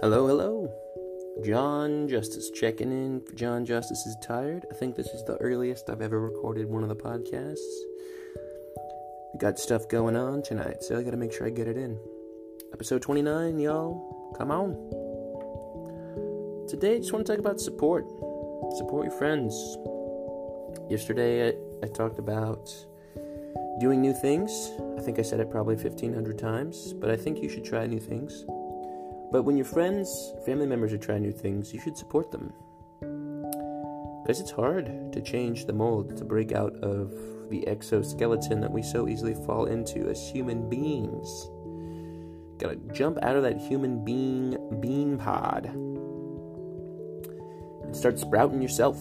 Hello, hello. John Justus checking in John Justus is tired. I think this is the earliest I've ever recorded one of the podcasts. We got stuff going on tonight, so I gotta make sure I get it in. Episode 29, y'all. Come on. Today, I just want to talk about support. Support your friends. Yesterday, I, I talked about doing new things. I think I said it probably 1500 times, but I think you should try new things. But when your friends, family members are trying new things, you should support them. Because it's hard to change the mold, to break out of the exoskeleton that we so easily fall into as human beings. Gotta jump out of that human being bean pod and start sprouting yourself.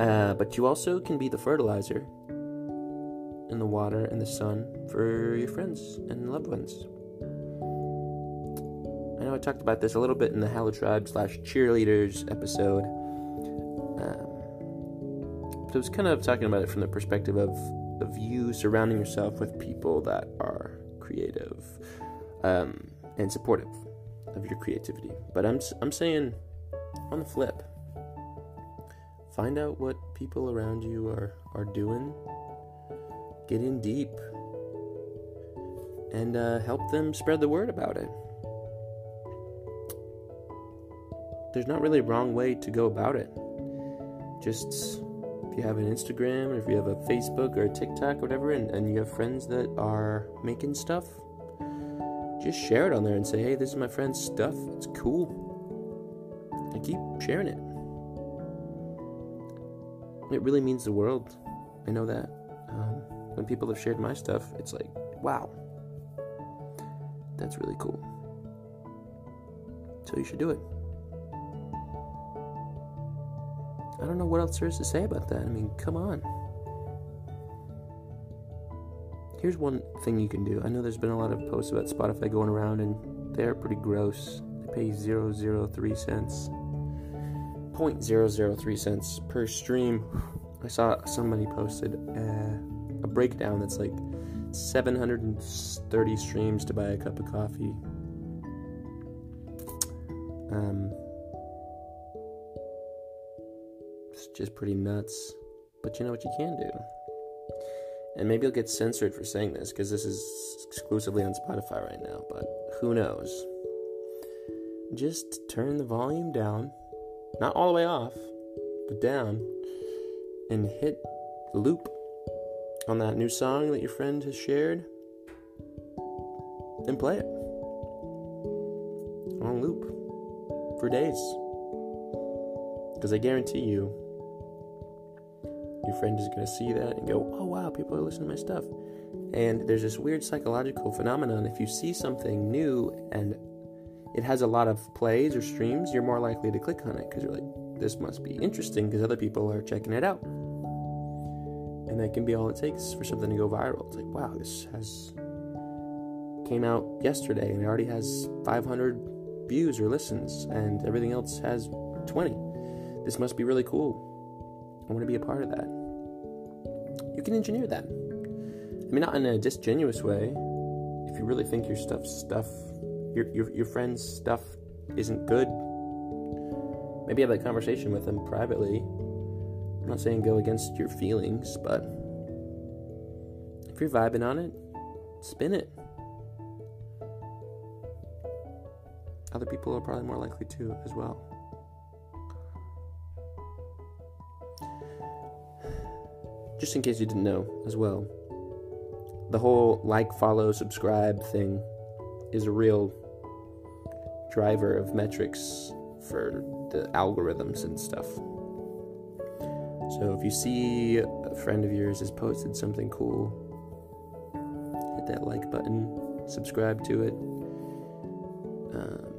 Uh, but you also can be the fertilizer and the water and the sun for your friends and loved ones. I know I talked about this a little bit in the Hello Tribe slash cheerleaders episode. Um, I was kind of talking about it from the perspective of, of you surrounding yourself with people that are creative um, and supportive of your creativity. But I'm, I'm saying on the flip, find out what people around you are, are doing, get in deep, and uh, help them spread the word about it. There's not really a wrong way to go about it. Just if you have an Instagram or if you have a Facebook or a TikTok or whatever, and, and you have friends that are making stuff, just share it on there and say, hey, this is my friend's stuff. It's cool. And keep sharing it. It really means the world. I know that. Um, when people have shared my stuff, it's like, wow, that's really cool. So you should do it. I don't know what else there is to say about that. I mean, come on. Here's one thing you can do. I know there's been a lot of posts about Spotify going around, and they're pretty gross. They pay 003 cents. 0.003 cents per stream. I saw somebody posted uh, a breakdown that's like 730 streams to buy a cup of coffee. Um, just pretty nuts. But you know what you can do? And maybe I'll get censored for saying this because this is exclusively on Spotify right now, but who knows? Just turn the volume down, not all the way off, but down, and hit loop on that new song that your friend has shared and play it on loop for days. Because I guarantee you, your friend is going to see that and go, oh wow, people are listening to my stuff. And there's this weird psychological phenomenon. If you see something new and it has a lot of plays or streams, you're more likely to click on it because you're like, this must be interesting because other people are checking it out. And that can be all it takes for something to go viral. It's like, wow, this has came out yesterday and it already has 500 views or listens, and everything else has 20. This must be really cool. I want to be a part of that. You can engineer that. I mean, not in a disingenuous way. If you really think your stuff, stuff, your your your friend's stuff isn't good, maybe have that conversation with them privately. I'm not saying go against your feelings, but if you're vibing on it, spin it. Other people are probably more likely to as well. Just in case you didn't know as well, the whole like, follow, subscribe thing is a real driver of metrics for the algorithms and stuff. So if you see a friend of yours has posted something cool, hit that like button, subscribe to it. Um,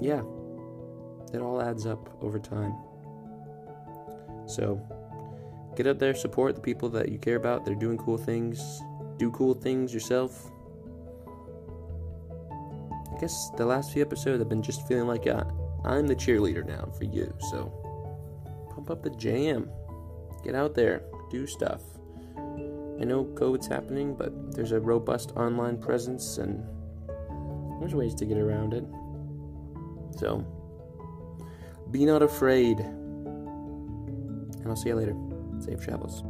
yeah, it all adds up over time. So get out there, support the people that you care about. They're doing cool things. Do cool things yourself. I guess the last few episodes I've been just feeling like uh, I'm the cheerleader now for you. So pump up the jam. Get out there, do stuff. I know COVID's happening, but there's a robust online presence and There's ways to get around it. So, be not afraid. And I'll see you later. Safe travels.